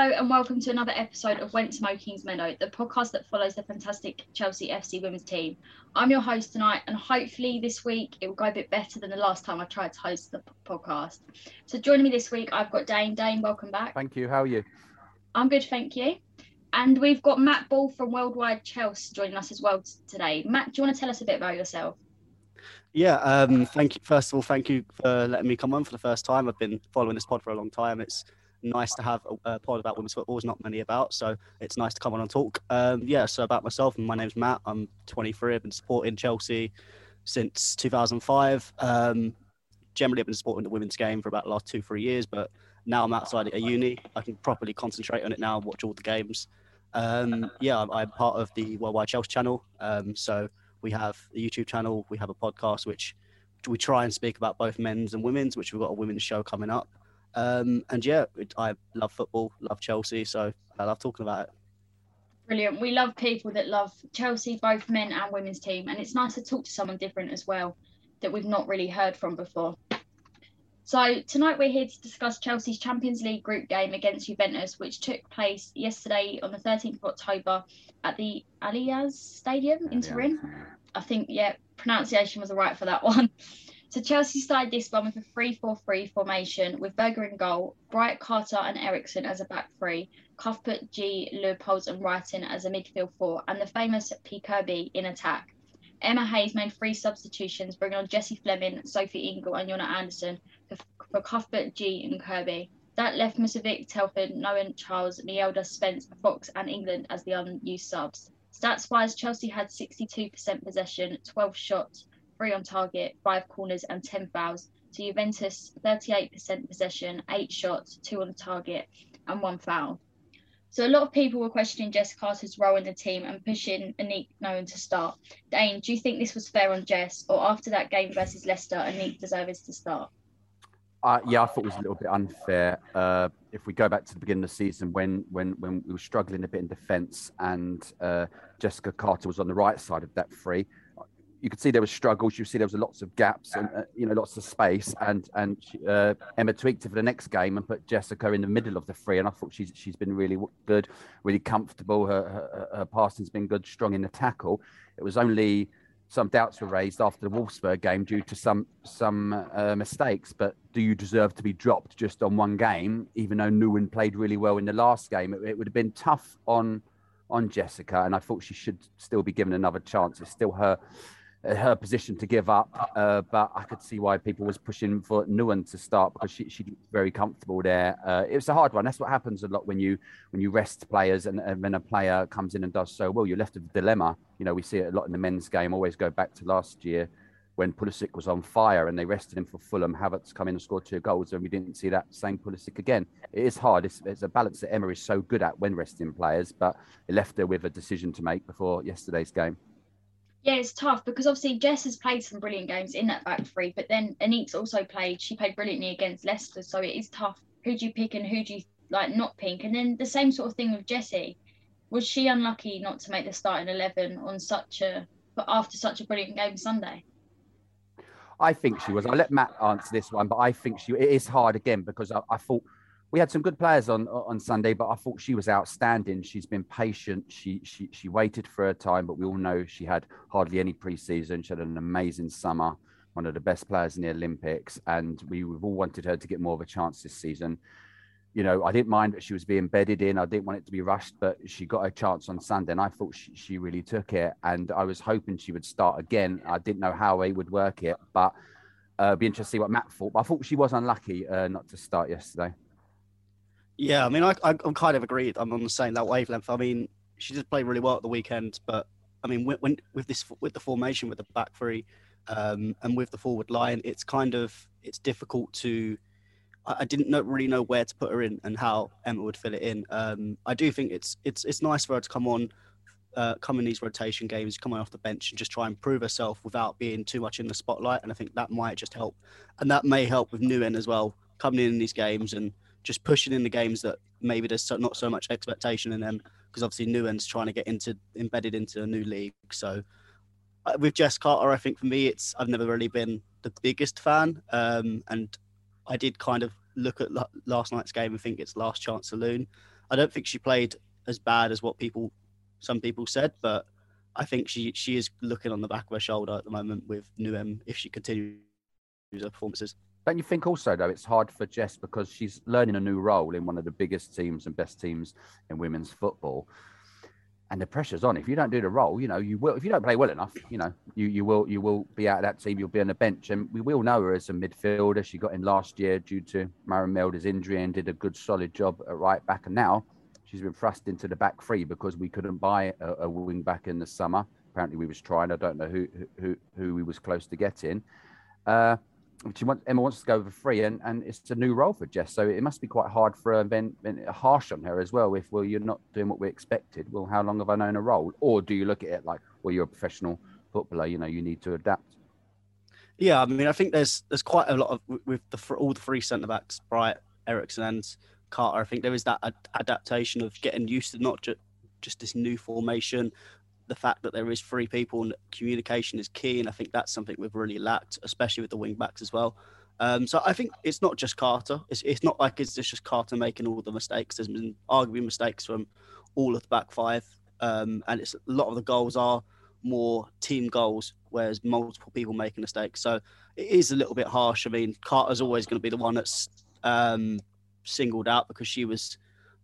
Hello and welcome to another episode of Went To Mow Kingsmeadow, the podcast that follows the fantastic Chelsea FC women's team. I'm your host tonight, and hopefully this week it will go a bit better than the last time I tried to host the podcast. So joining me this week, I've got Dane. Dane, welcome back. Thank you. How are you? I'm good, thank you. And we've got Matt Ball from Worldwide Chelsea joining us as well today. Matt, do you want to tell us a bit about yourself? Yeah, um, thank you. First of all, thank you for letting me come on for the first time. I've been following this pod for a long time. It's nice to have a, a pod about women's football. There's not many about, so it's nice to come on and talk. Um, yeah, so about myself, my name's Matt. I'm 23. I've been supporting Chelsea since 2005. Um, generally, I've been supporting the women's game for about the last two, three years, but now I'm outside at uni. I can properly concentrate on it now, and watch all the games. Um, yeah, I'm, I'm, part of the Worldwide Chelsea channel. Um, so we have a YouTube channel, we have a podcast, which we try and speak about both men's and women's, which we've got a women's show coming up. Um, and yeah, I love football, love Chelsea, so I love talking about it. Brilliant. We love people that love Chelsea, both men and women's team, and it's nice to talk to someone different as well that we've not really heard from before. So tonight we're here to discuss Chelsea's Champions League group game against Juventus, which took place yesterday on the 13th of October at the Allianz Stadium in Turin. I think, yeah, pronunciation was all right for that one. So Chelsea started this one with a 3-4-3 formation with Berger in goal, Bright, Carter and Eriksson as a back three, Cuthbert, Ji, Leupolz and Reiten as a midfield four, and the famous P. Kirby in attack. Emma Hayes made three substitutions, bringing on Jessie Fleming, Sophie Ingle and Jonna Andersson for, for Cuthbert, Ji, and Kirby. That left Musovic, Telford, Nouwen, Charles, Mjelde, Spence, Fox and England as the unused subs. Stats-wise, Chelsea had 62% possession, 12 shots, three on target, five corners, and 10 fouls. To Juventus, 38% possession, eight shots, two on target, and one foul. So a lot of people were questioning Jess Carter's role in the team and pushing Aniek Nouwen to start. Dane, do you think this was fair on Jess, or after that game versus Leicester, Aniek deserves to start? Uh, yeah, I thought it was a little bit unfair. Uh, if we go back to the beginning of the season, when when when we were struggling a bit in defence, and uh, Jessica Carter was on the right side of that free, you could see there was struggles. You see there was lots of gaps and uh, you know lots of space. And and uh, Emma tweaked it for the next game and put Jessica in the middle of the free. And I thought she's she's been really good, really comfortable. Her her, her passing's been good, strong in the tackle. It was only some doubts were raised after the Wolfsburg game due to some some uh, mistakes. But do you deserve to be dropped just on one game, even though Nouwen played really well in the last game? It, it would have been tough on on Jessica, and I thought she should still be given another chance. It's still her her position to give up, uh, but I could see why people was pushing for Nouwen to start because she she's very comfortable there. Uh, it was a hard one. That's what happens a lot when you when you rest players and, and, when a player comes in and does so well, you're left with a dilemma. You know, we see it a lot in the men's game. Always go back to last year when Pulisic was on fire and they rested him for Fulham. Havertz come in and scored two goals, and we didn't see that same Pulisic again. It is hard. It's, it's a balance that Emma is so good at when resting players, but it left her with a decision to make before yesterday's game. Yeah, it's tough because obviously Jess has played some brilliant games in that back three, but then Aniek's also played. She played brilliantly against Leicester, so it is tough. Who do you pick and who do you like not pick? And then the same sort of thing with Jessie. Was she unlucky not to make the starting eleven on such a but after such a brilliant game Sunday? I think she was. I'll let Matt answer this one, but I think she. It is hard again because I, I thought we had some good players on on Sunday, but I thought she was outstanding. She's been patient. She she she waited for her time, but we all know she had hardly any preseason. She had an amazing summer, one of the best players in the Olympics, and we, we've all wanted her to get more of a chance this season. You know, I didn't mind that she was being bedded in. I didn't want it to be rushed, but she got her chance on Sunday, and I thought she, she really took it. And I was hoping she would start again. I didn't know how he would work it, but uh, be interested to see what Matt thought. But I thought she was unlucky uh, not to start yesterday. Yeah, I mean, I, I, am kind of agreed. I'm on the same that wavelength. I mean, she did play really well at the weekend, but I mean, when, when with this with the formation with the back three, um, and with the forward line, it's kind of it's difficult to. I, I didn't know, really know where to put her in and how Emma would fill it in. Um, I do think it's it's it's nice for her to come on, uh, come in these rotation games, come on off the bench and just try and prove herself without being too much in the spotlight. And I think that might just help, and that may help with Nouwen as well, coming in, in these games and just pushing in the games that maybe there's not so much expectation in them because obviously new Nouwen's trying to get into embedded into a new league. So uh, with Jess Carter, I think for me, it's I've never really been the biggest fan, um, and I did kind of look at last night's game and think it's last chance saloon. I don't think she played as bad as what people, some people said, but I think she she is looking on the back of her shoulder at the moment with Nouwen if she continues her performances. Don't you think also though it's hard for Jess because she's learning a new role in one of the biggest teams and best teams in women's football, and the pressure's on. If you don't do the role, you know you will. If you don't play well enough, you know you you will you will be out of that team. You'll be on the bench, and we will know her as a midfielder. She got in last year due to Maren Mjelde's injury and did a good solid job at right back, and now she's been thrust into the back three because we couldn't buy a, a wing back in the summer. Apparently, we was trying. I don't know who who who we was close to getting. Uh, she wants Emma wants to go for free, and, and it's a new role for Jess, so it must be quite hard for her and then, harsh on her as well. If well, you're not doing what we expected. Well, how long have I known a role? Or do you look at it like, well, you're a professional footballer, you know, you need to adapt. Yeah, I mean, I think there's there's quite a lot of with the all the three centre backs, Bright, Eriksson, and Carter. I think there is that ad- adaptation of getting used to not just just this new formation, the fact that there is three people and communication is key. And I think that's something we've really lacked, especially with the wing backs as well. Um, so I think it's not just Carter. It's, it's not like it's just Carter making all the mistakes. There's been arguably mistakes from all of the back five, um, and it's a lot of the goals are more team goals, whereas multiple people making mistakes. So it is a little bit harsh. I mean, Carter's always going to be the one that's um, singled out because she was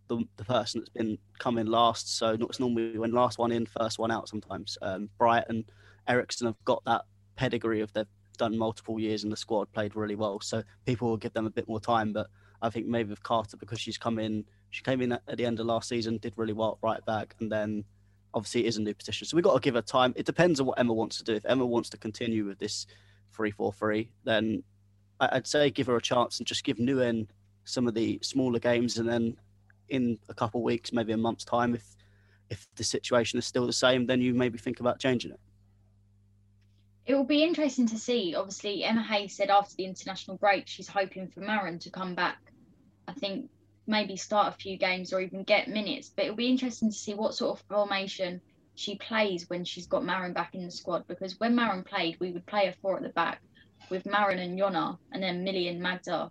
the, the person that's been coming last. So it's normally when last one in, first one out. Sometimes um, and Eriksson have got that pedigree of they've done multiple years in the squad, played really well. So people will give them a bit more time. But I think maybe with Carter because she's come in, she came in at, at the end of last season, did really well right back, and then obviously it is a new position. So we've got to give her time. It depends on what Emma wants to do. If Emma wants to continue with this three four three, then I'd say give her a chance and just give Nouwen some of the smaller games, and then in a couple of weeks, maybe a month's time, if if the situation is still the same, then you maybe think about changing it. It will be interesting to see. Obviously, Emma Hayes said after the international break, she's hoping for Maren to come back. I think maybe start a few games or even get minutes. But it'll be interesting to see what sort of formation she plays when she's got Maren back in the squad. Because when Maren played, we would play a four at the back with Maren and Jonna, and then Millie and Magda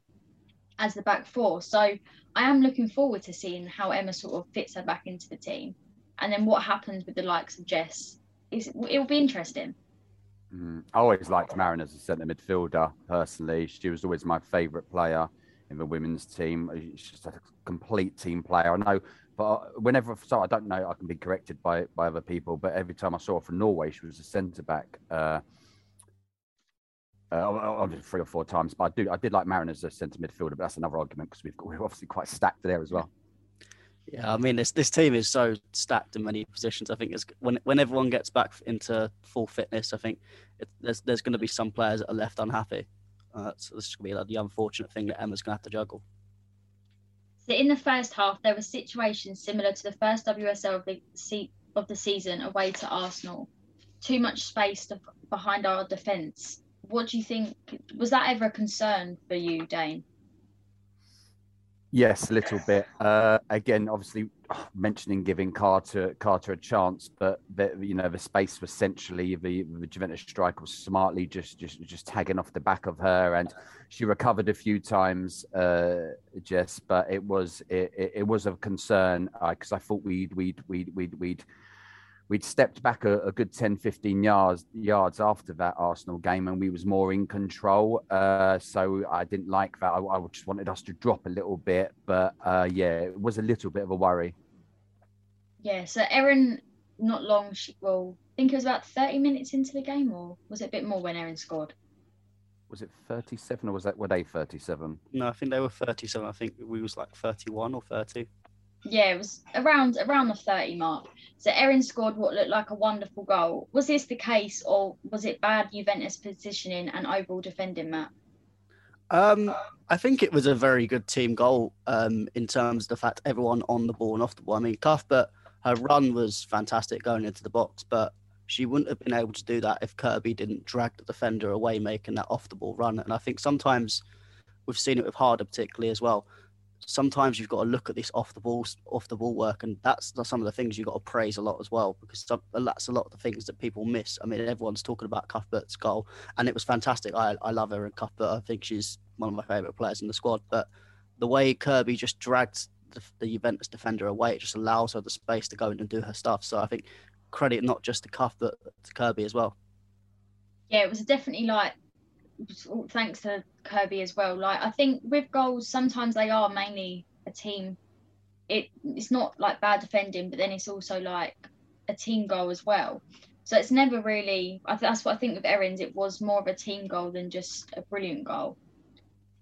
as the back four. So I am looking forward to seeing how Emma sort of fits her back into the team, and then what happens with the likes of Jess. Is it will be interesting. Mm, I always liked Maren as a centre midfielder. Personally, she was always my favourite player in the women's team. She's just a complete team player. I know, but whenever so I don't know, I can be corrected by by other people. But every time I saw her from Norway, she was a centre back. Uh, uh, three or four times, but I do I did like Mariners as a centre midfielder, but that's another argument because we've got, we're obviously quite stacked there as well. Yeah, I mean this this team is so stacked in many positions. I think it's when when everyone gets back into full fitness, I think it, there's there's going to be some players that are left unhappy. Uh, so this is going to be like the unfortunate thing that Emma's going to have to juggle. So in the first half, there were situations similar to the first WSL of the, se- of the season away to Arsenal. Too much space to, behind our defence what do you think? Was that ever a concern for you, Dane? Yes, a little bit. Uh, again, obviously, mentioning giving Carter Carter a chance, but the, you know the space was essentially the, the Juventus striker was smartly just just just tagging off the back of her, and she recovered a few times, uh, Jess. But it was it, it, it was of concern because uh, I thought we'd we'd we'd we'd we'd we'd stepped back a, a, good 10 15 yards yards after that arsenal game and we was more in control. Uh, so i didn't like that. I, I, just wanted us to drop a little bit but uh, yeah it was a little bit of a worry. Yeah so erin not long she well i think it was about 30 minutes into the game or was it a bit more when erin scored? Was it 37 or was that were they 37 no i think they were 37 i think we was like 31 or 30 yeah, it was around around the 30 mark. So Erin scored what looked like a wonderful goal. Was this the case, or was it bad Juventus positioning and overall defending, Matt? Um, I think it was a very good team goal um, in terms of the fact everyone on the ball and off the ball. I mean, Cuthbert, her run was fantastic going into the box, but she wouldn't have been able to do that if Kirby didn't drag the defender away, making that off the ball run. And I think sometimes we've seen it with Harder, particularly as well sometimes you've got to look at this off the ball off the ball work and that's some of the things you've got to praise a lot as well because some, that's a lot of the things that people miss i mean everyone's talking about cuthbert's goal and it was fantastic i, I love her and cuthbert i think she's one of my favorite players in the squad but the way kirby just dragged the, the Juventus defender away. It just allows her the space to go in and do her stuff. So I think credit not just to Cuff but to Kirby as well. Yeah, it was definitely like thanks to Kirby as well. Like I think with goals, sometimes they are mainly a team. It it's not like bad defending, but then it's also like a team goal as well. So it's never really. I that's what I think with Erin's. It was more of a team goal than just a brilliant goal.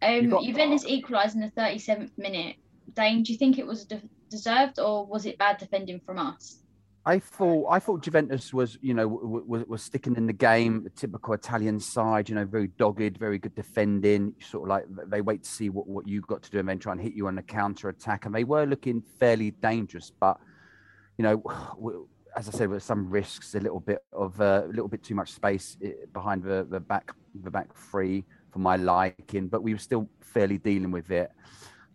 Um, Juventus equalised in the 37th minute. Dane, do you think it was de- deserved or was it bad defending from us? I thought I thought Juventus was you know was, was sticking in the game, the typical Italian side. You know, very dogged, very good defending. Sort of like they wait to see what, what you've got to do and then try and hit you on the counter attack. And they were looking fairly dangerous, but you know, as I said, with some risks, a little bit of uh, a little bit too much space eh, behind the, the back the back three for my liking, but we were still fairly dealing with it.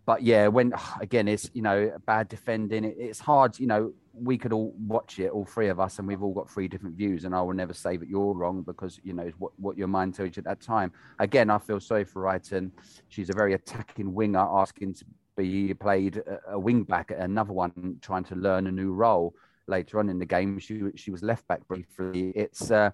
But yeah, when again, it's you know bad defending. It, it's hard. You know, we could all watch it, all three of us, and we've all got three different views. And I will never say that you're wrong because you know what what your mind tells you at that time. Again, I feel sorry for Reiten. She's a very attacking winger, asking to be played a, a wing back. Another one trying to learn a new role later on in the game. She she was left back briefly. It's uh,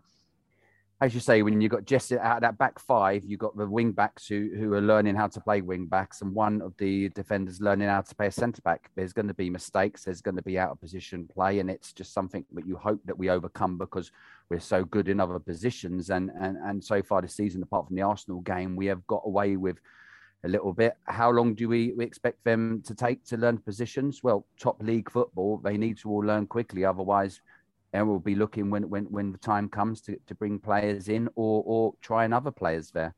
as you say, when you got just out of that back five, you got the wing backs who, who are learning how to play wing backs, and one of the defenders learning how to play a centre back. There's going to be mistakes, there's going to be out of position play, and it's just something that you hope that we overcome because we're so good in other positions. And and and so far this season, apart from the Arsenal game, we have got away with a little bit. How long do we, we expect them to take to learn positions? Well, top league football, they need to all learn quickly, otherwise and we'll be looking when when when the time comes to, to bring players in or or try other players there.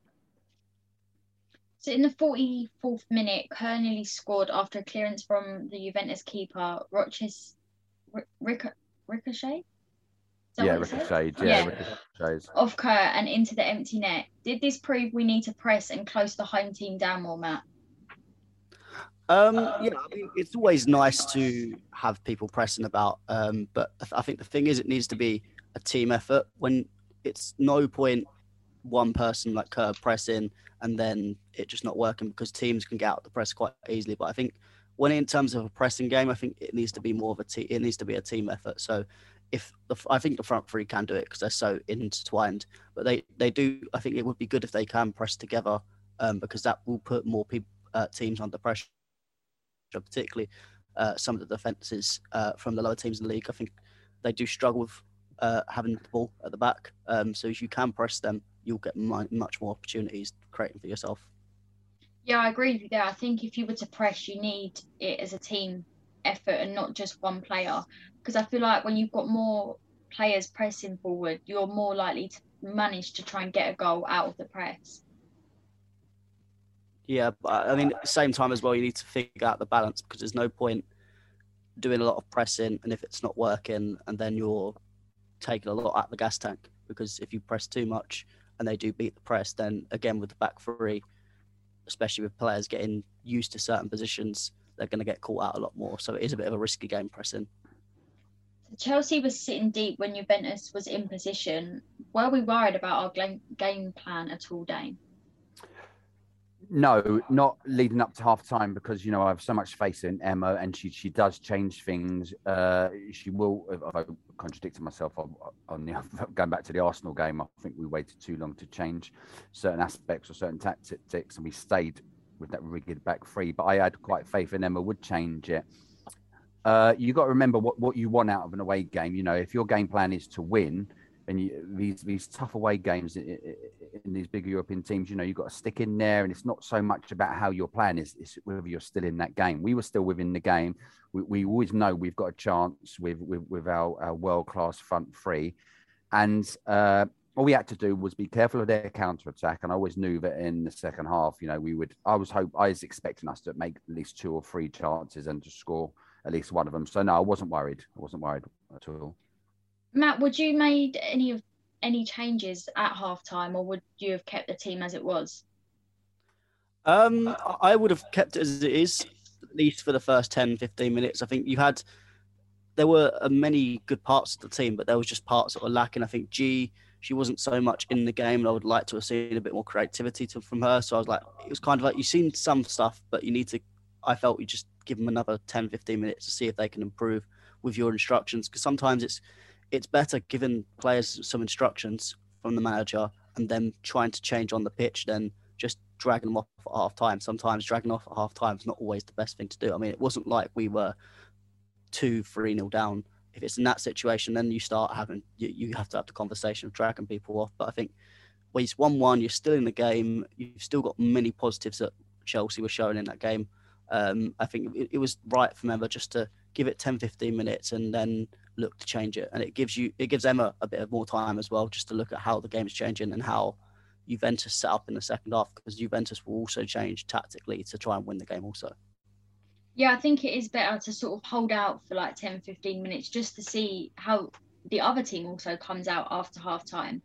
So in the 44th minute, Kerr nearly scored after a clearance from the Juventus keeper, Roches, Ric- Ricochet? Yeah, Ricochet. Yeah, yeah. Off Kerr and into the empty net. Did this prove we need to press and close the home team down more, Matt? Um, yeah, I mean, it's always nice to have people pressing about, um, but I think the thing is, it needs to be a team effort. When it's no point one person like Kerr pressing and then it just not working because teams can get out the press quite easily. But I think when in terms of a pressing game, I think it needs to be more of a team. It needs to be a team effort. So if the, I think the front three can do it because they're so intertwined, but they they do. I think it would be good if they can press together um, because that will put more people uh, teams under pressure particularly uh, some of the defences uh, from the lower teams in the league. I think they do struggle with uh, having the ball at the back. Um, so if you can press them, you'll get much more opportunities creating for yourself. Yeah, I agree with you there. I think if you were to press, you need it as a team effort and not just one player. Because I feel like when you've got more players pressing forward, you're more likely to manage to try and get a goal out of the press. Yeah, but I mean, at the same time as well, you need to figure out the balance because there's no point doing a lot of pressing and if it's not working, and then you're taking a lot out of the gas tank because if you press too much and they do beat the press, then again with the back three, especially with players getting used to certain positions, they're going to get caught out a lot more. So it is a bit of a risky game pressing. Chelsea was sitting deep when Juventus was in position. Were we worried about our game plan at all, Dane? No, not leading up to half time because you know I have so much faith in Emma and she she does change things. Uh, she will. If I contradicted myself on, on the going back to the Arsenal game, I think we waited too long to change certain aspects or certain tactics, and we stayed with that rigged back three. But I had quite faith in Emma would change it. Uh, you got to remember what, what you want out of an away game. You know, if your game plan is to win, and you, these these tough away games in, in, these bigger European teams, you know, you've got to stick in there, and it's not so much about how you're playing; it's, it's whether you're still in that game. We were still within the game. We, we always know we've got a chance with with, with our, our world class front three, and uh, all we had to do was be careful of their counter attack. And I always knew that in the second half, you know, we would. I was hope I was expecting us to make at least two or three chances and to score at least one of them. So no, I wasn't worried. I wasn't worried at all. Matt, would you made any of any changes at halftime, or would you have kept the team as it was? Um, I would have kept it as it is, at least for the first 10, 15 minutes. I think you had there were uh, many good parts of the team, but there was just parts that were lacking. I think Ji, she wasn't so much in the game, and I would like to have seen a bit more creativity to, from her. So I was like, it was kind of like you've seen some stuff, but you need to. I felt you just give them another 10, 15 minutes to see if they can improve with your instructions. Because sometimes it's it's better giving players some instructions from the manager and then trying to change on the pitch than just dragging them off at half time. Sometimes dragging off at half time is not always the best thing to do. I mean, it wasn't like we were two, three nil down. If it's in that situation, then you start having you, you have to have the conversation of dragging people off. But I think when it's one one, you're still in the game. You've still got many positives that Chelsea were showing in that game. Um, I think it, it, was right for Emma just to give it 10, 15 minutes and then look to change it. And it gives you it gives Emma a bit of more time as well, just to look at how the game is changing and how Juventus set up in the second half because Juventus will also change tactically to try and win the game also. Yeah, I think it is better to sort of hold out for like 10, 15 minutes just to see how the other team also comes out after half time.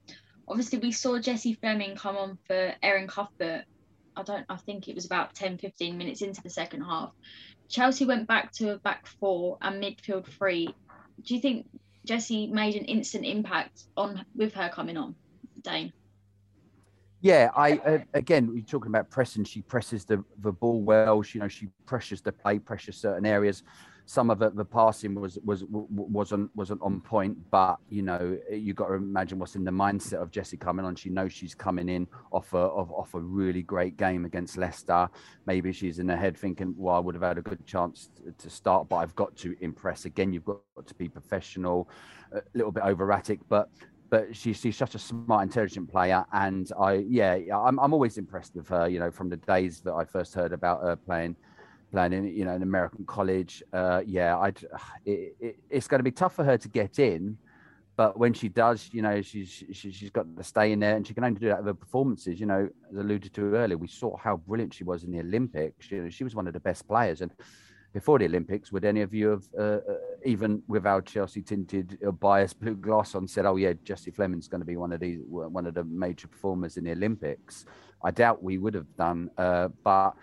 Obviously, we saw Jessie Fleming come on for Erin Cuthbert. I don't, I think it was about 10, 15 minutes into the second half. Chelsea went back to a back four and midfield three. Do you think Jessie made an instant impact on with her coming on, Dane? Yeah, I uh, again, we're talking about pressing. She presses the, the ball well. She, you know, she pressures the play, pressures certain areas. Some of it, the passing was was wasn't wasn't on point, but you know, you got to imagine what's in the mindset of Jessie coming on. She knows she's coming in off a of, off a really great game against Leicester. Maybe she's in her head thinking, "Well, I would have had a good chance to start, but I've got to impress again. You've got to be professional, a little bit over erratic, but but she's she's such a smart, intelligent player, and I yeah, I'm I'm always impressed with her. You know, from the days that I first heard about her playing playing in you know an American college. Uh, yeah, I it, it, it's going to be tough for her to get in, but when she does, you know, she's she, she's got to stay in there, and she can only do that with her performances. You know, as alluded to earlier, we saw how brilliant she was in the Olympics. You know, she was one of the best players, and before the Olympics, would any of you have, uh, uh, even without Chelsea tinted uh, bias blue gloss on, said, "Oh yeah, Jessie Fleming's going to be one of these, one of the major performers in the Olympics"? I doubt we would have done. Uh, but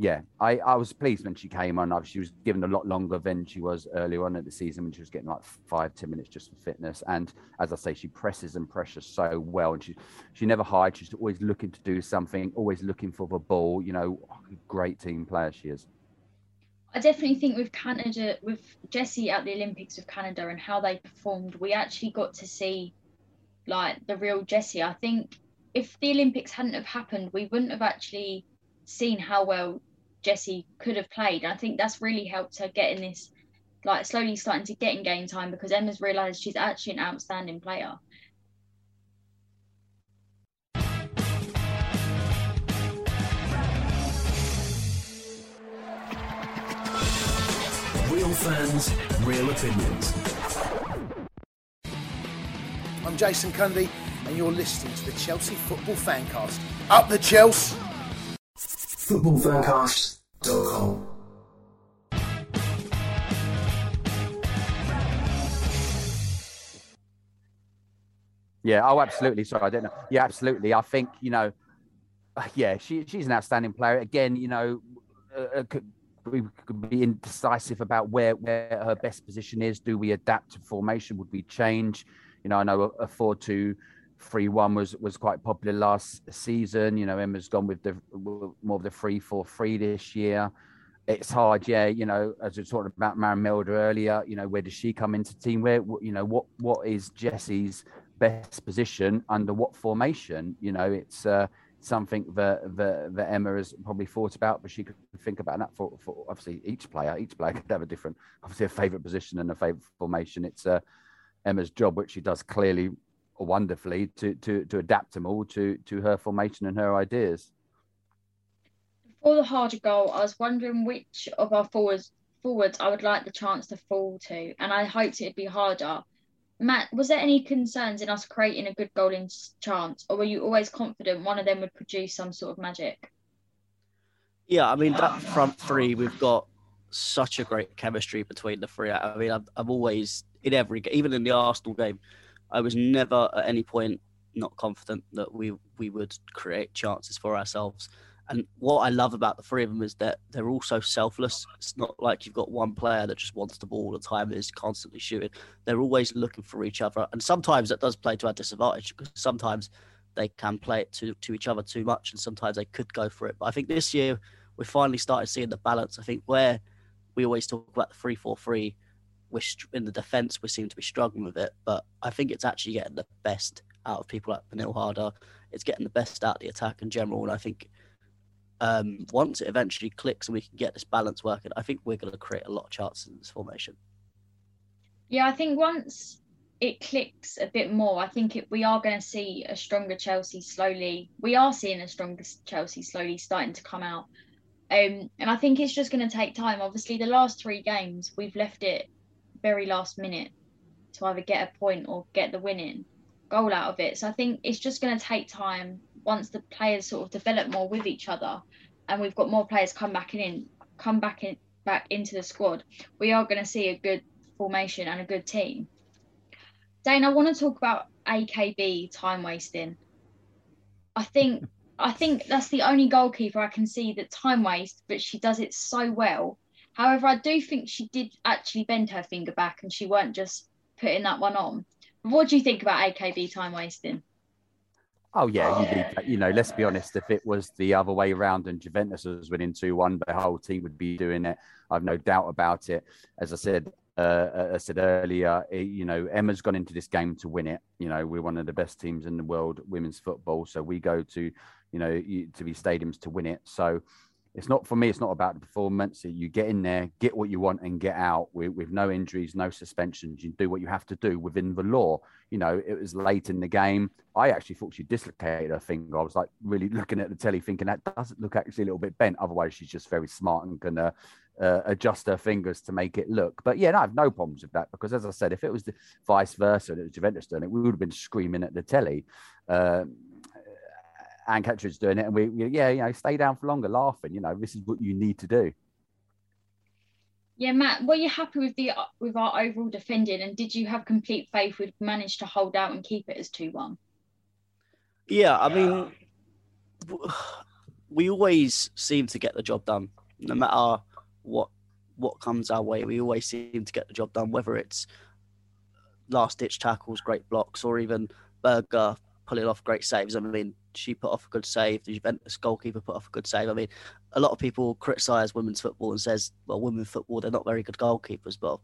yeah, I, I was pleased when she came on. She was given a lot longer than she was earlier on at the season when she was getting like five, ten minutes just for fitness. And as I say, she presses and pressures so well, and she she never hides. She's always looking to do something, always looking for the ball. You know, great team player she is. I definitely think with Canada, with Jessie at the Olympics with Canada and how they performed, we actually got to see like the real Jessie. I think if the Olympics hadn't have happened, we wouldn't have actually seen how well Jessie could have played. I think that's really helped her get in this, like slowly starting to get in game time because Emma's realised she's actually an outstanding player. Real fans, real opinions. I'm Jason Cundy, and you're listening to the Chelsea Football Fancast. Up the Chelsea! Yeah, oh, absolutely. Sorry, I don't know. Yeah, absolutely. I think, you know, yeah, she, she's an outstanding player. Again, you know, uh, uh we could be indecisive about where where her best position is. Do we adapt to formation? Would we change? You know, I know a, a four two three one was was quite popular last season. You know, Emma's gone with the more of the three four three this year. It's hard, yeah. You know, as we talking about Maren Mjelde earlier, you know, where does she come into team? Where you know what what is Jessie's best position under what formation? You know, it's uh, something that, that, that Emma has probably thought about, but she could think about that for, for obviously each player. Each player could have a different, obviously a favourite position and a favourite formation. It's uh, Emma's job, which she does clearly wonderfully, to to to adapt them all to to her formation and her ideas. For the harder goal, I was wondering which of our forwards forwards I would like the chance to fall to, and I hoped it'd be harder. Matt, was there any concerns in us creating a good goal chance, or were you always confident one of them would produce some sort of magic? Yeah, I mean that front three, we've got such a great chemistry between the three. I mean, I've, I've always in every even in the Arsenal game, I was mm-hmm. never at any point not confident that we we would create chances for ourselves. And what I love about the three of them is that they're all so selfless. It's not like you've got one player that just wants the ball all the time and is constantly shooting. They're always looking for each other. And sometimes that does play to our disadvantage because sometimes they can play it to, to each other too much and sometimes they could go for it. But I think this year we're finally started seeing the balance. I think where we always talk about the three four three. We're in the defence, we seem to be struggling with it, but I think it's actually getting the best out of people like Pernille Harder. It's getting the best out of the attack in general, and I think um, once it eventually clicks and we can get this balance working, I think we're going to create a lot of chances in this formation. Yeah, I think once it clicks a bit more, I think it, we are going to see a stronger Chelsea slowly. We are seeing a stronger Chelsea slowly starting to come out. Um, and I think it's just going to take time. Obviously, the last three games, we've left it very last minute to either get a point or get the winning goal out of it. So I think it's just going to take time once the players sort of develop more with each other and we've got more players come back in, come back in, back into the squad, we are going to see a good formation and a good team. Dane, I want to talk about AKB time wasting. I think I think that's the only goalkeeper I can see that time waste, but she does it so well. However, I do think she did actually bend her finger back and she weren't just putting that one on. What do you think about AKB time wasting? Oh yeah, you, need, you know. Let's be honest. If it was the other way around and Juventus was winning two one, the whole team would be doing it. I've no doubt about it. As I said, uh, I said earlier, it, you know, Emma's gone into this game to win it. You know, we're one of the best teams in the world, women's football. So we go to, you know, to these stadiums to win it. So it's not for me. It's not about the performance. You get in there, get what you want, and get out with, with no injuries, no suspensions. You do what you have to do within the law. You know, it was late in the game. I actually thought she dislocated her finger. I was like really looking at the telly, thinking that doesn't look actually a little bit bent. Otherwise, she's just very smart and can uh, adjust her fingers to make it look. But yeah, no, I have no problems with that because, as I said, if it was the vice versa and it was Juventus doing it, we would have been screaming at the telly. Uh, Ann-Katrin's doing it, and we, we, yeah, you know, stay down for longer, laughing. You know, this is what you need to do. Yeah, Matt, were you happy with the with our overall defending, and did you have complete faith we'd manage to hold out and keep it as two one? Yeah, I mean, we always seem to get the job done, no matter what what comes our way. We always seem to get the job done, whether it's last ditch tackles, great blocks, or even Berger pulling off great saves. I mean, she put off a good save. The Juventus goalkeeper put off a good save. I mean, a lot of people criticise women's football and says, well, women's football they're not very good goalkeepers. But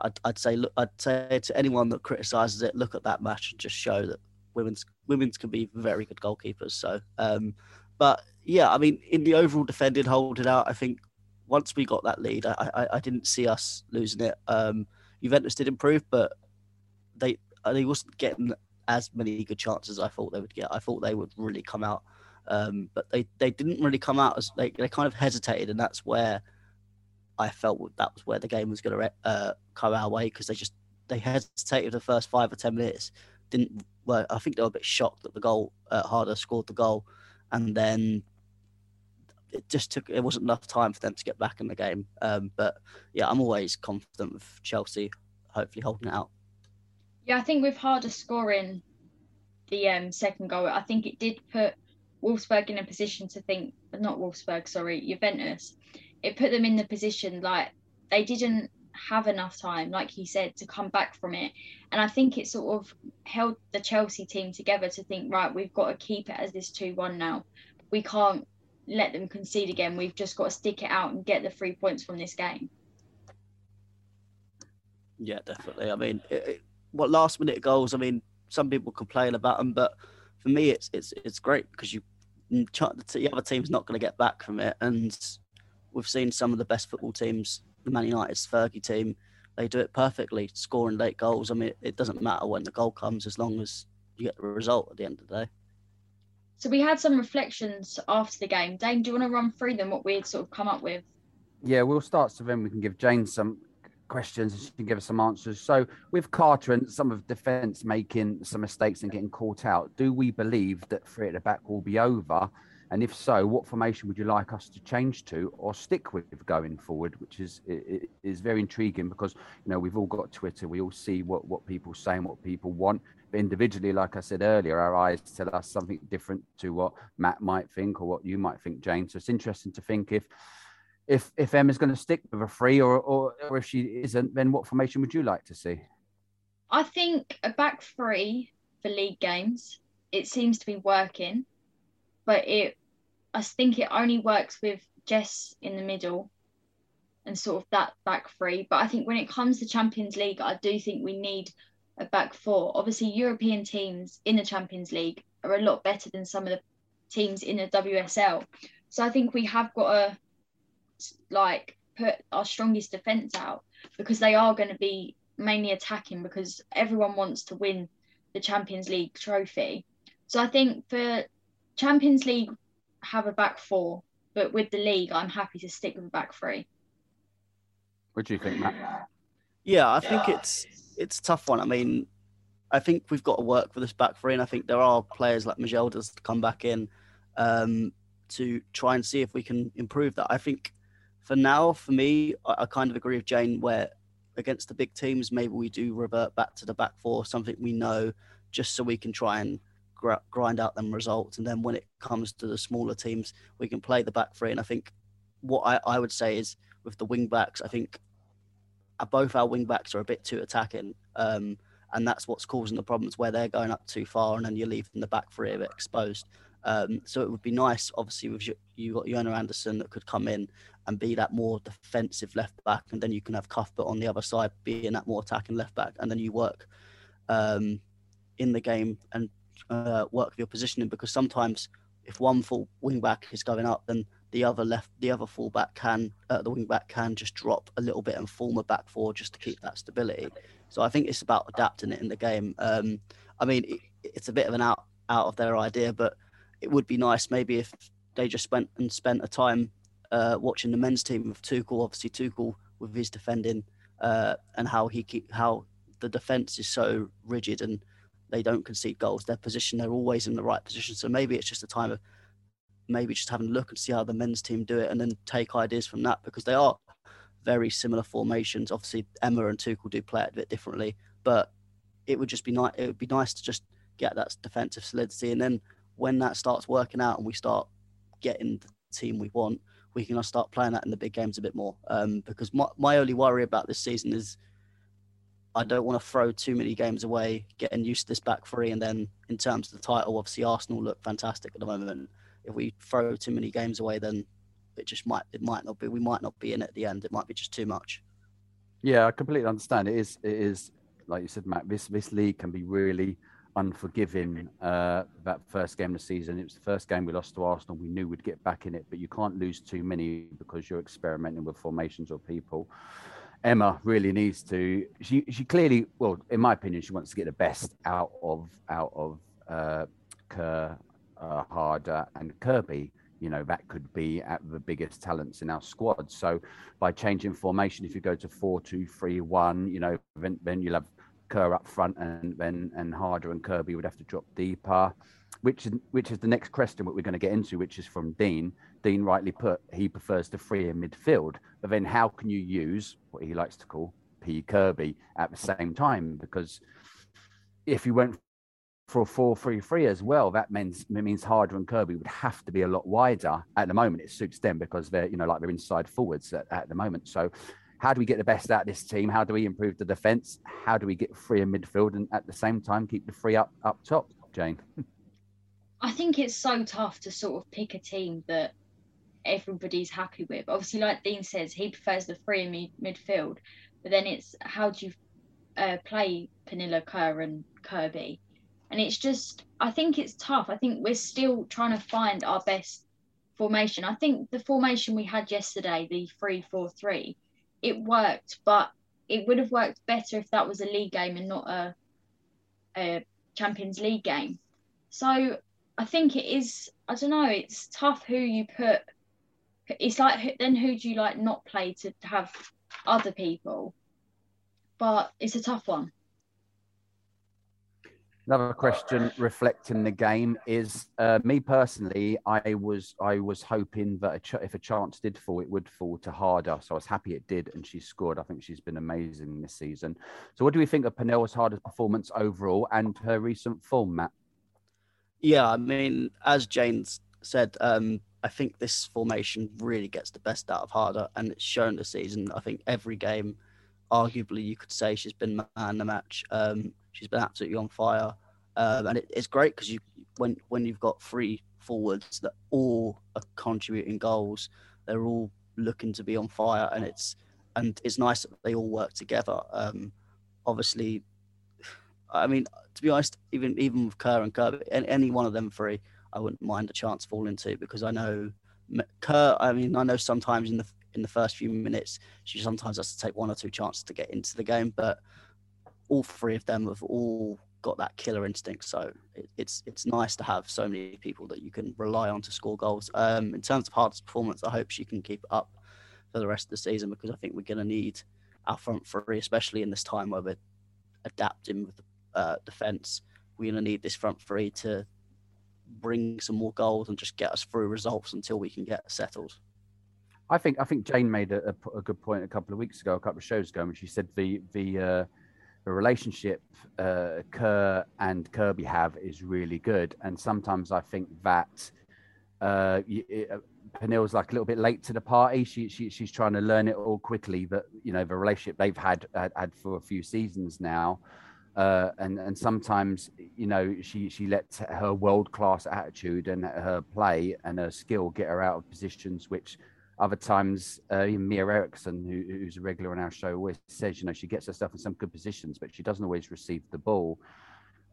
I'd, I'd say, look, I'd say to anyone that criticises it, look at that match and just show that women's women's can be very good goalkeepers. So, um, but yeah, I mean, in the overall defending, holding out, I think once we got that lead, I, I, I didn't see us losing it. Um, Juventus did improve, but they they wasn't getting as many good chances as I thought they would get. I thought they would really come out, um, but they, they didn't really come out as they, they kind of hesitated, and that's where I felt that was where the game was going to uh, come our way because they just they hesitated the first five or ten minutes. Didn't well, I think they were a bit shocked that the goal uh, Harder scored the goal, and then it just took it wasn't enough time for them to get back in the game. Um, but yeah, I'm always confident with Chelsea, hopefully holding it out. Yeah, I think with Harder scoring the um, second goal, I think it did put Wolfsburg in a position to think, not Wolfsburg, sorry, Juventus. It put them in the position like they didn't have enough time, like he said, to come back from it. And I think it sort of held the Chelsea team together to think, right, we've got to keep it as this 2 1 now. We can't let them concede again. We've just got to stick it out and get the three points from this game. Yeah, definitely. I mean, it, it, what last minute goals? I mean, some people complain about them, but for me, it's it's it's great because you the other team's not going to get back from it, and we've seen some of the best football teams, the Man United's Fergie team, they do it perfectly, scoring late goals. I mean, it doesn't matter when the goal comes as long as you get the result at the end of the day. So we had some reflections after the game. Dane, do you want to run through them? What we had sort of come up with? Yeah, we'll start so then we can give Jane some questions and she can give us some answers. So with Carter and some of defence making some mistakes and getting caught out, do we believe that three at the back will be over? And if so, what formation would you like us to change to or stick with going forward? Which is is very intriguing because you know we've all got Twitter, we all see what what people say and what people want But individually, like I said earlier, our eyes tell us something different to what Matt might think or what you might think, Jane. So it's interesting to think if if if Emma's going to stick with a three or, or or if she isn't, then what formation would you like to see? I think a back three for league games. It seems to be working, but it I think it only works with Jess in the middle and sort of that back three. But I think when it comes to Champions League, I do think we need a back four. Obviously, European teams in the Champions League are a lot better than some of the teams in the WSL. So I think we have got to like put our strongest defence out because they are going to be mainly attacking because everyone wants to win the Champions League trophy. So I think for Champions League have a back four, but with the league, I'm happy to stick with a back three. What do you think, Matt? Yeah, I think it's it's a tough one. I mean, I think we've got to work for this back three, and I think there are players like Mjelde's to come back in um, to try and see if we can improve that. I think for now, for me, I, I kind of agree with Jane where against the big teams, maybe we do revert back to the back four, something we know, just so we can try and gr- grind out them results. And then when it comes to the smaller teams, we can play the back three. And I think what I, I would say is with the wing backs, I think uh, both our wing backs are a bit too attacking. Um, and that's what's causing the problems where they're going up too far and then you're leaving the back three a bit exposed. Um, so it would be nice, obviously, with you, you got Jonna Andersson that could come in and be that more defensive left back, and then you can have Cuthbert on the other side being that more attacking left back, and then you work um, in the game and uh, work your positioning because sometimes if one full wing back is going up, then the other left, the other full back can, uh, the wing back can just drop a little bit and form a back four just to keep that stability. So I think it's about adapting it in the game. Um, I mean, it, it's a bit of an out out of their idea, but it would be nice maybe if they just went and spent a time uh, watching the men's team with Tuchel. Obviously, Tuchel with his defending uh, and how he keep how the defense is so rigid and they don't concede goals. Their position, they're always in the right position. So maybe it's just a time of maybe just having a look and see how the men's team do it, and then take ideas from that because they are very similar formations. Obviously, Emma and Tuchel do play it a bit differently, but it would just be nice. It would be nice to just get that defensive solidity, and then when that starts working out and we start getting the team we want, we can start playing that in the big games a bit more. Um, because my, my only worry about this season is I don't want to throw too many games away, getting used to this back three. And then in terms of the title, obviously Arsenal look fantastic at the moment. If we throw too many games away, then it just might it might not be we might not be in at the end. It might be just too much. Yeah, I completely understand. It is it is like you said, Matt. This this league can be really unforgiving uh, that first game of the season. It was the first game we lost to Arsenal. We knew we'd get back in it, but you can't lose too many because you're experimenting with formations or people. Emma really needs to. She she clearly, well, in my opinion, she wants to get the best out of out of uh, Kerr, uh, Harder, and Kirby. You know that could be at the biggest talents in our squad. So by changing formation, if you go to four two three one, you know then, then you'll have Kerr up front, and then and Harder and Kirby would have to drop deeper. Which is which is the next question what we're going to get into, which is from Dean. Dean rightly put he prefers the free in midfield, but then how can you use what he likes to call P Kirby at the same time? Because if you went for a 4-3-3 as well, that means it means Harder and Kirby would have to be a lot wider. At the moment, it suits them because they're you know like they're inside forwards at, at the moment. So how do we get the best out of this team? How do we improve the defence? How do we get free in midfield and at the same time keep the free up up top, Jane? I think it's so tough to sort of pick a team that everybody's happy with. Obviously, like Dean says, he prefers the free in mid- midfield, but then it's how do you uh, play Pernille Kerr and Kirby? And it's just, I think it's tough. I think we're still trying to find our best formation. I think the formation we had yesterday, the 3 4 3, it worked, but it would have worked better if that was a league game and not a, a Champions League game. So I think it is. I don't know. It's tough who you put. It's like then who do you like not play to have other people? But it's a tough one. Another question reflecting the game is uh, me personally. I was I was hoping that a ch- if a chance did fall, it would fall to Harder. So I was happy it did, and she scored. I think she's been amazing this season. So what do we think of Pernille's Harder's performance overall and her recent form, Matt? Yeah, I mean, as Jane's said, um, I think this formation really gets the best out of Harder, and it's shown this season. I think every game, arguably, you could say she's been man the match. Um, she's been absolutely on fire, um, and it, it's great because you when when you've got three forwards that all are contributing goals, they're all looking to be on fire, and it's and it's nice that they all work together. Um, obviously, I mean, to be honest, even even with Kerr and Kirby, any one of them three, I wouldn't mind a chance falling to because I know Kerr. I mean, I know sometimes in the in the first few minutes, she sometimes has to take one or two chances to get into the game, but all three of them have all got that killer instinct. So it, it's it's nice to have so many people that you can rely on to score goals. Um, in terms of Harder's performance, I hope she can keep up for the rest of the season because I think we're going to need our front three, especially in this time where we're adapting with the uh, defence. We're going to need this front three to bring some more goals and just get us through results until we can get settled. I think I think Jane made a, a, a good point a couple of weeks ago, a couple of shows ago, when she said the the uh, the relationship uh, Kerr and Kirby have is really good, and sometimes I think that uh, uh, like a little bit late to the party. She, she she's trying to learn it all quickly. but you know the relationship they've had had, had for a few seasons now, uh, and and sometimes you know she she lets her world class attitude and her play and her skill get her out of positions which other times, uh, Mia Eriksson, who, who's a regular on our show, always says, you know, she gets herself in some good positions, but she doesn't always receive the ball.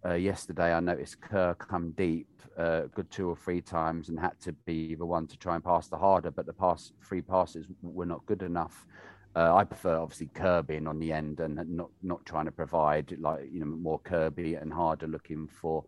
Uh, yesterday, I noticed Kerr come deep, uh, good two or three times, and had to be the one to try and pass the Harder, but the pass three passes were not good enough. Uh, I prefer obviously Kerr being on the end and not not trying to provide like you know more Kirby and Harder looking for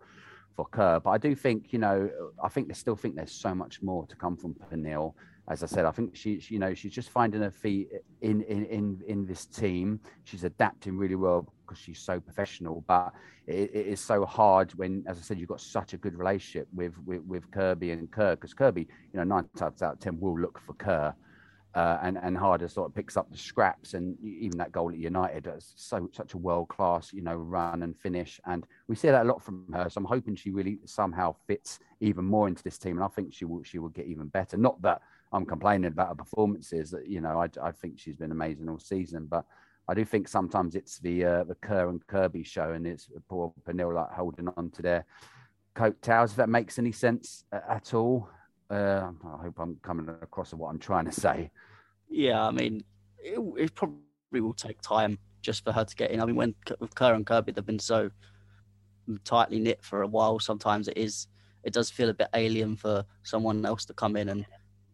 for Kerr. But I do think you know I think they still think there's so much more to come from Pernille as I said, I think she, she, you know, she's just finding her feet in in in in this team. She's adapting really well because she's so professional. But it, it is so hard when, as I said, you've got such a good relationship with with, with Kirby and Kerr because Kirby, you know, nine times out of ten will look for Kerr. Uh, and and Harder sort of picks up the scraps, and even that goal at United, is so such a world class, you know, run and finish, and we see that a lot from her. So I'm hoping she really somehow fits even more into this team, and I think she will she will get even better. Not that I'm complaining about her performances. That you know, I, I think she's been amazing all season, but I do think sometimes it's the uh, the Kerr and Kirby show, and it's poor Pernille like holding on to their coattails. If that makes any sense at all, uh, I hope I'm coming across what I'm trying to say. Yeah, I mean, it, it, probably will take time just for her to get in. I mean, when with Kerr and Kirby, they've been so tightly knit for a while. Sometimes it is, it does feel a bit alien for someone else to come in and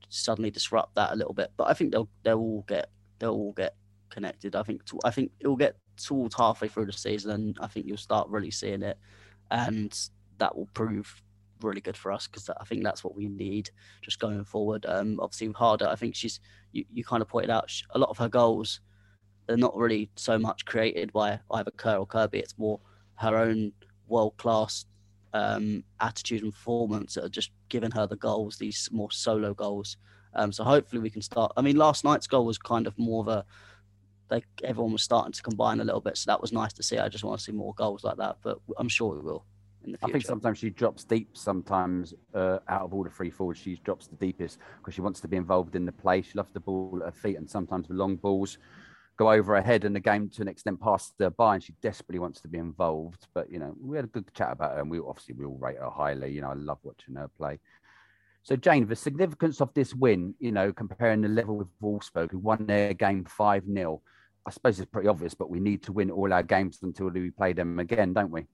suddenly disrupt that a little bit. But I think they'll they'll all get they'll all get connected. I think I think it will get towards halfway through the season, and I think you'll start really seeing it, and that will prove really good for us because I think that's what we need just going forward. Um, obviously, Harder. I think she's you, you kind of pointed out a lot of her goals. They're not really so much created by either Kerr or Kirby. It's more her own world class um, attitude and performance that are just giving her the goals, these more solo goals. Um, so hopefully we can start. I mean, last night's goal was kind of more of a like everyone was starting to combine a little bit, so that was nice to see. I just want to see more goals like that, but I'm sure we will. In the future. I think sometimes she drops deep. Sometimes uh, out of all the three forwards, she drops the deepest because she wants to be involved in the play. She loves the ball at her feet, and sometimes the long balls go over her head and the game to an extent passed her by and she desperately wants to be involved. But you know, we had a good chat about her and we obviously we all rate her highly. You know, I love watching her play. So Jane, the significance of this win, you know, comparing the level with Wolfsburg, who won their game 5-0. I suppose it's pretty obvious, but we need to win all our games until we play them again, don't we?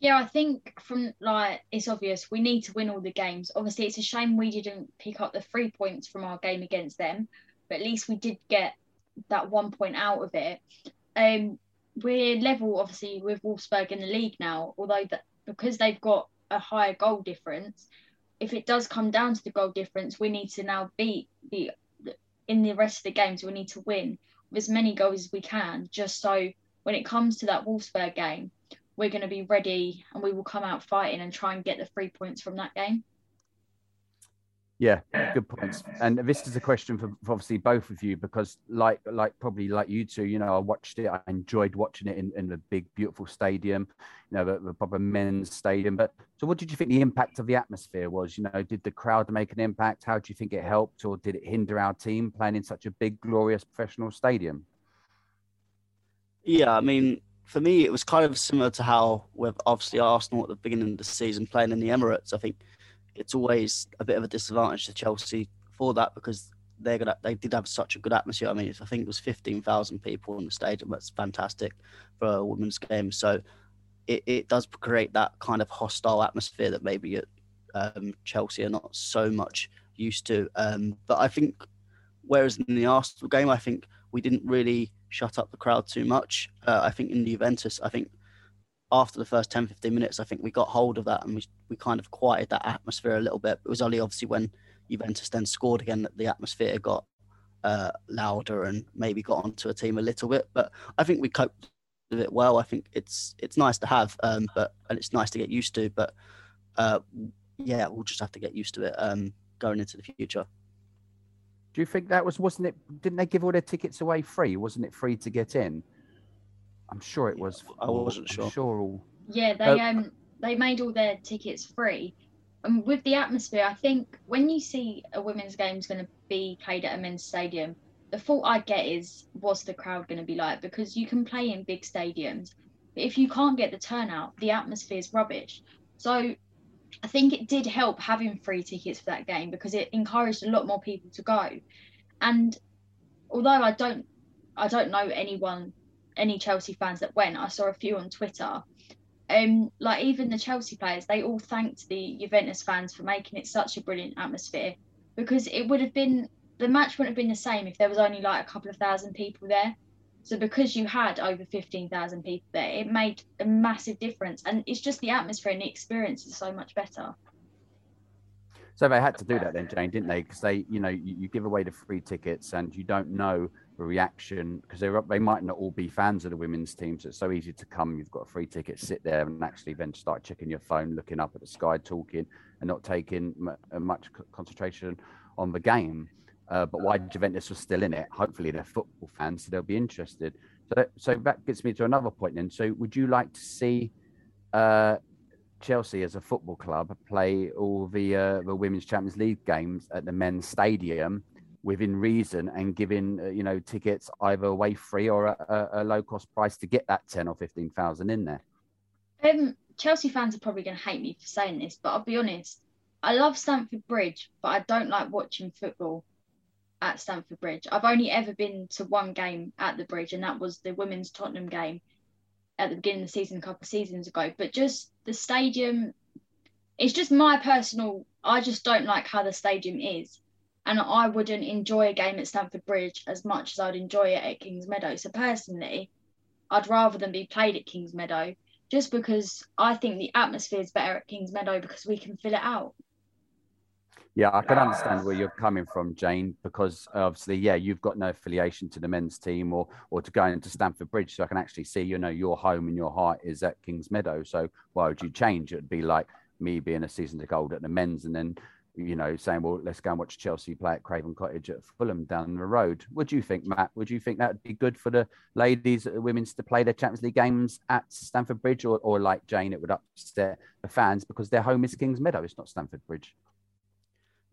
Yeah, I think from like it's obvious we need to win all the games. Obviously, it's a shame we didn't pick up the three points from our game against them, but at least we did get that one point out of it. Um, we're level obviously with Wolfsburg in the league now, although that because they've got a higher goal difference, if it does come down to the goal difference, we need to now beat the in the rest of the games. We need to win as many goals as we can, just so when it comes to that Wolfsburg game, we're going to be ready and we will come out fighting and try and get the three points from that game. Yeah, good points. And this is a question for, for, obviously both of you because, like, like probably like you two, you know, I watched it. I enjoyed watching it in, in the big, beautiful stadium, you know, the, the proper men's stadium. But so, what did you think the impact of the atmosphere was? You know, did the crowd make an impact? How do you think it helped, or did it hinder our team playing in such a big, glorious professional stadium? Yeah, I mean, for me, it was kind of similar to how with obviously Arsenal at the beginning of the season playing in the Emirates. I think it's always a bit of a disadvantage to Chelsea for that because they're gonna they did have such a good atmosphere. I mean, I think it was fifteen thousand people in the stadium. That's fantastic for a women's game. So it, it does create that kind of hostile atmosphere that maybe um, Chelsea are not so much used to. Um, but I think whereas in the Arsenal game, I think we didn't really shut up the crowd too much. Uh, I think in the Juventus, I think after the first 10, 15 minutes, I think we got hold of that and we, we kind of quieted that atmosphere a little bit. It was only obviously when Juventus then scored again that the atmosphere got uh, louder and maybe got onto a team a little bit. But I think we coped with it well. I think it's it's nice to have, um, but and it's nice to get used to. But uh, yeah, we'll just have to get used to it um, going into the future. Do you think that was wasn't it? Didn't they give all their tickets away free? Wasn't it free to get in? I'm sure it was. I wasn't sure. I'm sure all. Yeah, they Uh, um they made all their tickets free. And with the atmosphere, I think when you see a women's game is going to be played at a men's stadium, the thought I get is what's the crowd going to be like? Because you can play in big stadiums, but if you can't get the turnout, the atmosphere is rubbish. So I think it did help having free tickets for that game because it encouraged a lot more people to go. And although I don't I don't know anyone any Chelsea fans that went, I saw a few on Twitter um, like even the Chelsea players, they all thanked the Juventus fans for making it such a brilliant atmosphere because it would have been the match wouldn't have been the same if there was only like a couple of thousand people there. So because you had over fifteen thousand people there, it made a massive difference, and it's just the atmosphere and the experience is so much better. So they had to do that then, Jane, didn't they? Because they, you know, you, you give away the free tickets and you don't know the reaction because they they might not all be fans of the women's team. So it's so easy to come. You've got a free ticket, sit there, and actually then start checking your phone, looking up at the sky, talking, and not taking m- uh, much concentration on the game. Uh, but why Juventus was still in it? Hopefully they're football fans, so they'll be interested. So that, so that gets me to another point then. So would you like to see? Uh, Chelsea as a football club play all the uh, the women's Champions League games at the men's stadium within reason and giving uh, you know tickets either away free or a, a, a low cost price to get that ten or fifteen thousand in there. Um, Chelsea fans are probably going to hate me for saying this, but I'll be honest. I love Stamford Bridge, but I don't like watching football at Stamford Bridge. I've only ever been to one game at the bridge, and that was the women's Tottenham game at the beginning of the season a couple of seasons ago. But just the stadium, it's just my personal. I just don't like how the stadium is, and I wouldn't enjoy a game at Stamford Bridge as much as I'd enjoy it at Kingsmeadow. So personally, I'd rather than be played at Kingsmeadow, just because I think the atmosphere is better at Kingsmeadow because we can fill it out. Yeah, I can understand where ah. you're coming from, Jane, because obviously, yeah, you've got no affiliation to the men's team or or to going to Stamford Bridge, so I can actually see, you know, your home and your heart is at Kingsmeadow. So why would you change? It'd be like me being a season ticket holder at the men's and then, you know, saying, well, let's go and watch Chelsea play at Craven Cottage at Fulham down the road. What do you think, Matt? Would you think that would be good for the ladies, the women's to play their Champions League games at Stamford Bridge, or, or like Jane, it would upset the fans because their home is Kingsmeadow, it's not Stamford Bridge.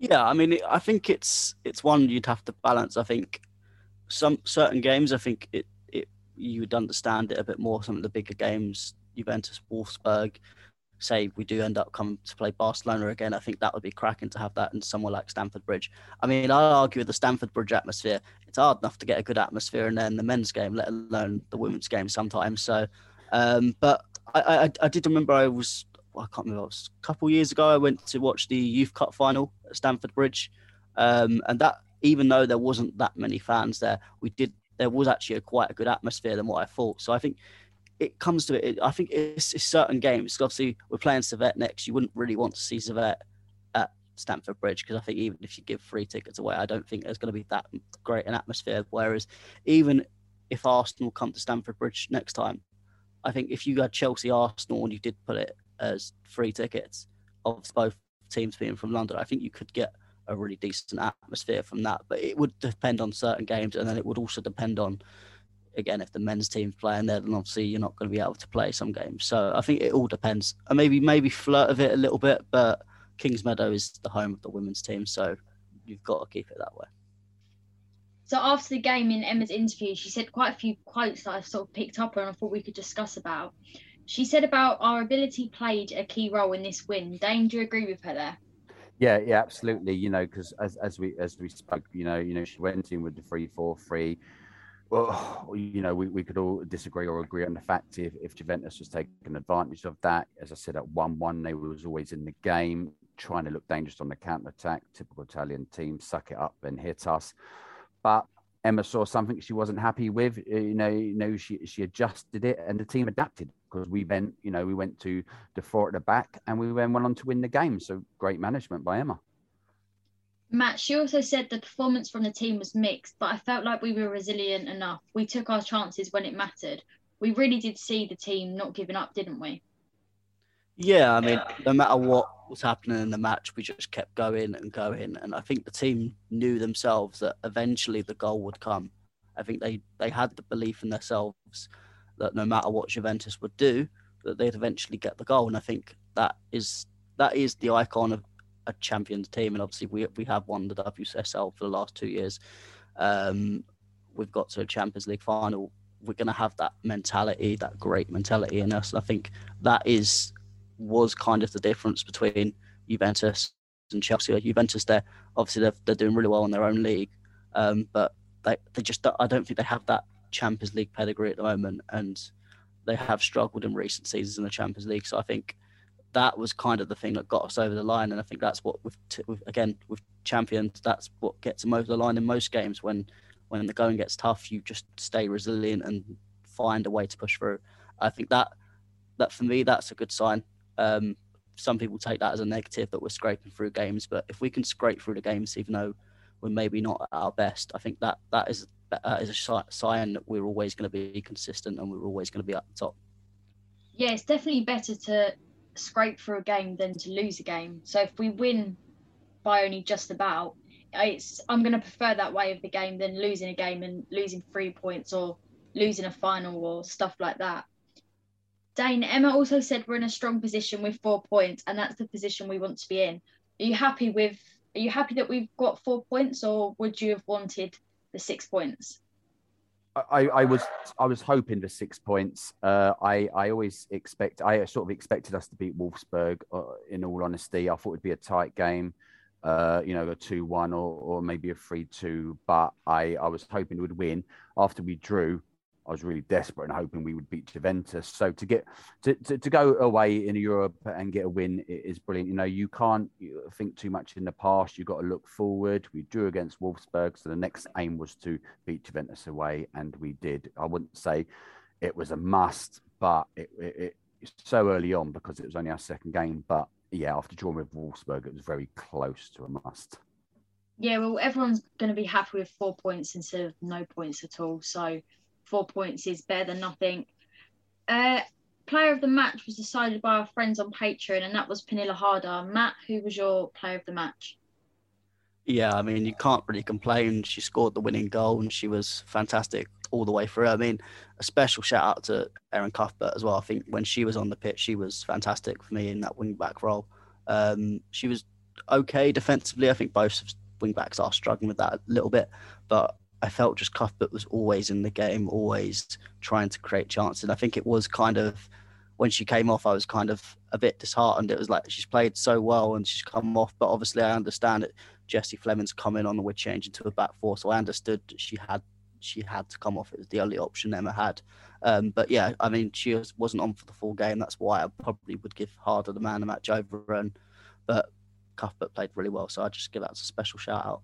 Yeah, I mean, I think it's it's one you'd have to balance. I think some certain games, I think it it you would understand it a bit more. Some of the bigger games, Juventus, Wolfsburg. Say we do end up coming to play Barcelona again, I think that would be cracking to have that in somewhere like Stamford Bridge. I mean, I argue with the Stamford Bridge atmosphere. It's hard enough to get a good atmosphere in there in the men's game, let alone the women's game sometimes. So, um, but I, I I did remember I was I can't remember. It was a couple years ago. I went to watch the Youth Cup final at Stamford Bridge, um, and that even though there wasn't that many fans there, we did. There was actually a quite a good atmosphere than what I thought. So I think it comes to it. I think it's, it's certain games. Obviously, we're playing Servette next. You wouldn't really want to see Servette at Stamford Bridge because I think even if you give free tickets away, I don't think there's going to be that great an atmosphere. Whereas even if Arsenal come to Stamford Bridge next time, I think if you had Chelsea Arsenal and you did put it as free tickets of both teams being from London, I think you could get a really decent atmosphere from that. But it would depend on certain games, and then it would also depend on, again, if the men's team's playing there, then obviously you're not going to be able to play some games. So I think it all depends. And maybe maybe flirt with it a little bit, but Kingsmeadow is the home of the women's team, so you've got to keep it that way. So after the game in Emma's interview, she said quite a few quotes that I sort of picked up on and I thought we could discuss about. She said about our ability played a key role in this win. Dayne, do you agree with her there? Yeah, yeah, absolutely. You know, because as, as we as we spoke, you know, you know, she went in with the three four three. Well, you know, we, we could all disagree or agree on the fact if, if Juventus was taking advantage of that. As I said, at one one, they was always in the game, trying to look dangerous on the counter attack. Typical Italian team, suck it up and hit us. But Emma saw something she wasn't happy with. You know, you know, she she adjusted it, and the team adapted because we went, you know, we went to the four at the back, and we then went on to win the game. So great management by Emma. Matt, she also said the performance from the team was mixed, but I felt like we were resilient enough. We took our chances when it mattered. We really did see the team not giving up, didn't we? Yeah, I mean, no matter what was happening in the match, we just kept going and going. And I think the team knew themselves that eventually the goal would come. I think they, they had the belief in themselves that no matter what Juventus would do, that they'd eventually get the goal. And I think that is that is the icon of a champions team. And obviously, we we have won the WSL for the last two years. Um, we've got to a Champions League final. We're going to have that mentality, that great mentality in us. And I think that is was kind of the difference between Juventus and Chelsea. Juventus, they're obviously they're, they're doing really well in their own league, um, but they they just I don't think they have that Champions League pedigree at the moment, and they have struggled in recent seasons in the Champions League. So I think that was kind of the thing that got us over the line, and I think that's what with, with again with champions, that's what gets them over the line in most games. When when the going gets tough, you just stay resilient and find a way to push through. I think that that for me, that's a good sign. Um, some people take that as a negative that we're scraping through games, but if we can scrape through the games, even though we're maybe not at our best, I think that that is uh, is a sign that we're always going to be consistent and we're always going to be at the top. Yeah, it's definitely better to scrape for a game than to lose a game. So if we win by only just about, it's I'm going to prefer that way of the game than losing a game and losing three points or losing a final or stuff like that. Dayne, Emma also said we're in a strong position with four points, and that's the position we want to be in. Are you happy with? Are you happy that we've got four points, or would you have wanted the six points? I, I was I was hoping for six points. Uh, I I always expect I sort of expected us to beat Wolfsburg. Uh, in all honesty, I thought it'd be a tight game. Uh, you know, a two-one or, or maybe a three-two. But I I was hoping would win. After we drew, I was really desperate and hoping we would beat Juventus. So to get to, to, to, go away in Europe and get a win is brilliant. You know, you can't think too much in the past. You've got to look forward. We drew against Wolfsburg, so the next aim was to beat Juventus away, and we did. I wouldn't say it was a must, but it, it, it's so early on because it was only our second game. But yeah, after drawing with Wolfsburg, it was very close to a must. Yeah, well, everyone's going to be happy with four points instead of no points at all. So four points is better than nothing. Uh, player of the match was decided by our friends on Patreon, and that was Pernille Harder. Matt, who was your player of the match? Yeah, I mean, you can't really complain. She scored the winning goal and she was fantastic all the way through. I mean, a special shout out to Erin Cuthbert as well. I think when she was on the pitch, she was fantastic for me in that wing back role. Um, she was okay defensively. I think both wing backs are struggling with that a little bit, but I felt just Cuthbert was always in the game, always trying to create chances. And I think it was kind of when she came off, I was kind of a bit disheartened. It was like she's played so well and she's come off, but obviously I understand it. Jessie Fleming's coming on and we're changing to a back four, so I understood she had she had to come off. It was the only option Emma had. Um, but yeah, I mean, she was, wasn't on for the full game. That's why I probably would give Harder the man the match over. And but Cuthbert played really well, so I just give that a special shout out.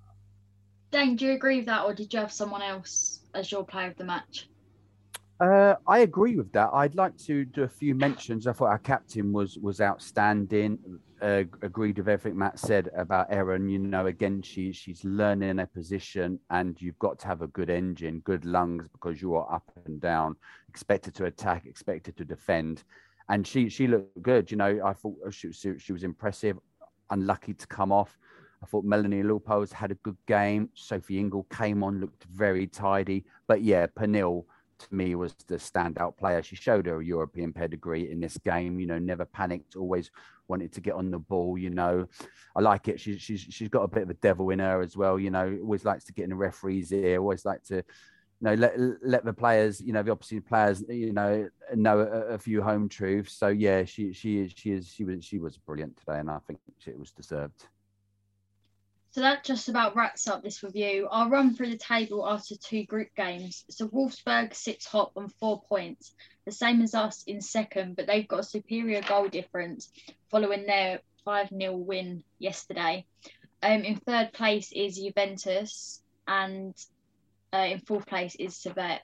Dayne, do you agree with that, or did you have someone else as your player of the match? Uh, I agree with that. I'd like to do a few mentions. I thought our captain was was outstanding. Uh, agreed with everything Matt said about Erin. You know, again, she she's learning a position, and you've got to have a good engine, good lungs, because you are up and down, expected to attack, expected to defend, and she she looked good. You know, I thought she she, she was impressive. Unlucky to come off. I thought Melanie Leupolz had a good game. Sophie Ingle came on, looked very tidy. But yeah, Pernille to me was the standout player. She showed her European pedigree in this game. You know, never panicked, always wanted to get on the ball. You know, I like it. She's she's she's got a bit of a devil in her as well. You know, always likes to get in the referee's ear. Always like to. You know, let let the players, you know, the opposite players, you know, know a, a few home truths. So yeah, she she is she is she was she was brilliant today, and I think it was deserved. So that just about wraps up this review. I'll run through the table after two group games. So Wolfsburg sits top on four points, the same as us in second, but they've got a superior goal difference following their 5 0 win yesterday. Um, in third place is Juventus, and uh, in fourth place is Servette.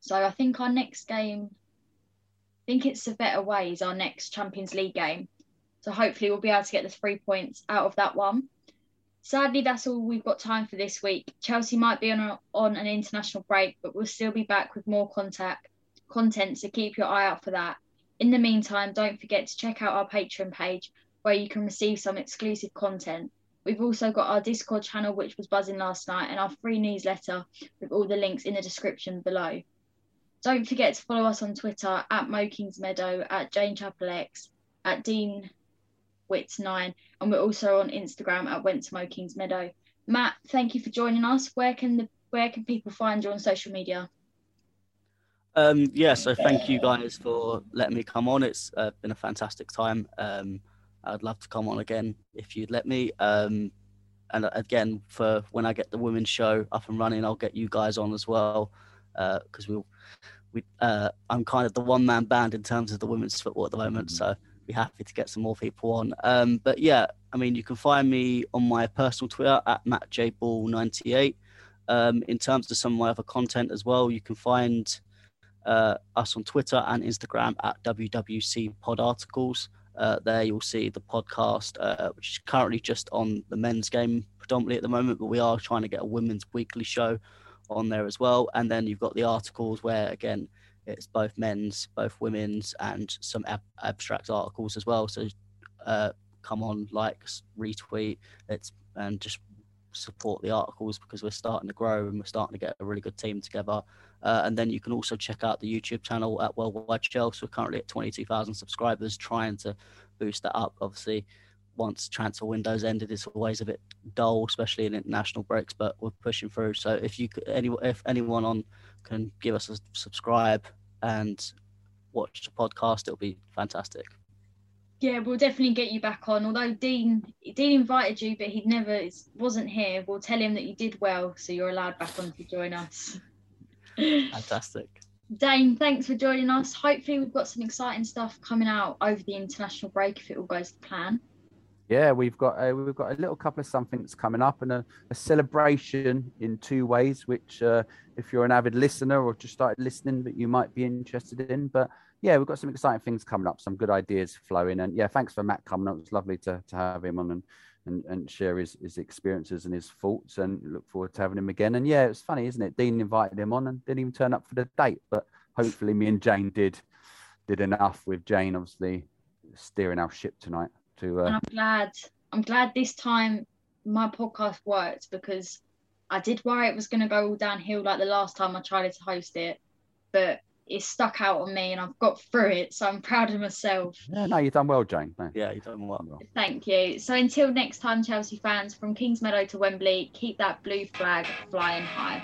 So I think our next game, I think it's Servette away, is our next Champions League game. So hopefully we'll be able to get the three points out of that one. Sadly, that's all we've got time for this week. Chelsea might be on, a, on an international break, but we'll still be back with more contact content, so keep your eye out for that. In the meantime, don't forget to check out our Patreon page where you can receive some exclusive content. We've also got our Discord channel, which was buzzing last night, and our free newsletter with all the links in the description below. Don't forget to follow us on Twitter at Mow Kingsmeadow, at Jane Chappell X, at Dean Wits9, and we're also on Instagram at Went to Mow Kingsmeadow. Matt, thank you for joining us. Where can the where can people find you on social media? Um, yeah, so thank you guys for letting me come on. It's uh, been a fantastic time. Um, I'd love to come on again if you'd let me. Um, and again, for when I get the women's show up and running, I'll get you guys on as well because uh, we'll. We, uh, I'm kind of the one man band in terms of the women's football at the moment, so be happy to get some more people on. Um, but yeah, I mean, you can find me on my personal Twitter at mattjball98. Um, in terms of some of my other content as well, you can find uh, us on Twitter and Instagram at WWC Pod Articles. Uh, there you'll see the podcast, uh, which is currently just on the men's game predominantly at the moment, but we are trying to get a women's weekly show on there as well. And then you've got the articles where, again, it's both men's, both women's, and some ab- abstract articles as well. So uh, come on, like, retweet, it's and just support the articles because we're starting to grow and we're starting to get a really good team together. Uh, and then you can also check out the YouTube channel at Worldwide Chelsea. We're currently at 22,000 subscribers, trying to boost that up. Obviously, once transfer windows ended, it's always a bit dull, especially in international breaks. But we're pushing through. So if you could, any if anyone on can give us a subscribe and watch the podcast, it'll be fantastic. Yeah, we'll definitely get you back on. Although Dean Dean invited you, but he never wasn't here. We'll tell him that you did well, so you're allowed back on to join us. Fantastic. Dayne, thanks for joining us. Hopefully, we've got some exciting stuff coming out over the international break if it all goes to plan. Yeah, we've got a, we've got a little couple of somethings coming up and a, a celebration in two ways, which uh, if you're an avid listener or just started listening, that you might be interested in. But yeah, we've got some exciting things coming up, some good ideas flowing. And yeah, thanks for Matt coming. It was lovely to, to have him on and, and, and share his, his experiences and his thoughts and look forward to having him again. And yeah, it's funny, isn't it? Dean invited him on and didn't even turn up for the date, but hopefully me and Jane did did enough with Jane obviously steering our ship tonight to uh... I'm glad I'm glad this time my podcast worked because I did worry it was going to go all downhill like the last time I tried to host it, but it stuck out on me and I've got through it. So I'm proud of myself. Yeah, no, you've done well, Jane. No. Yeah, you've done well. Thank you. So until next time, Chelsea fans, from Kingsmeadow to Wembley, keep that blue flag flying high.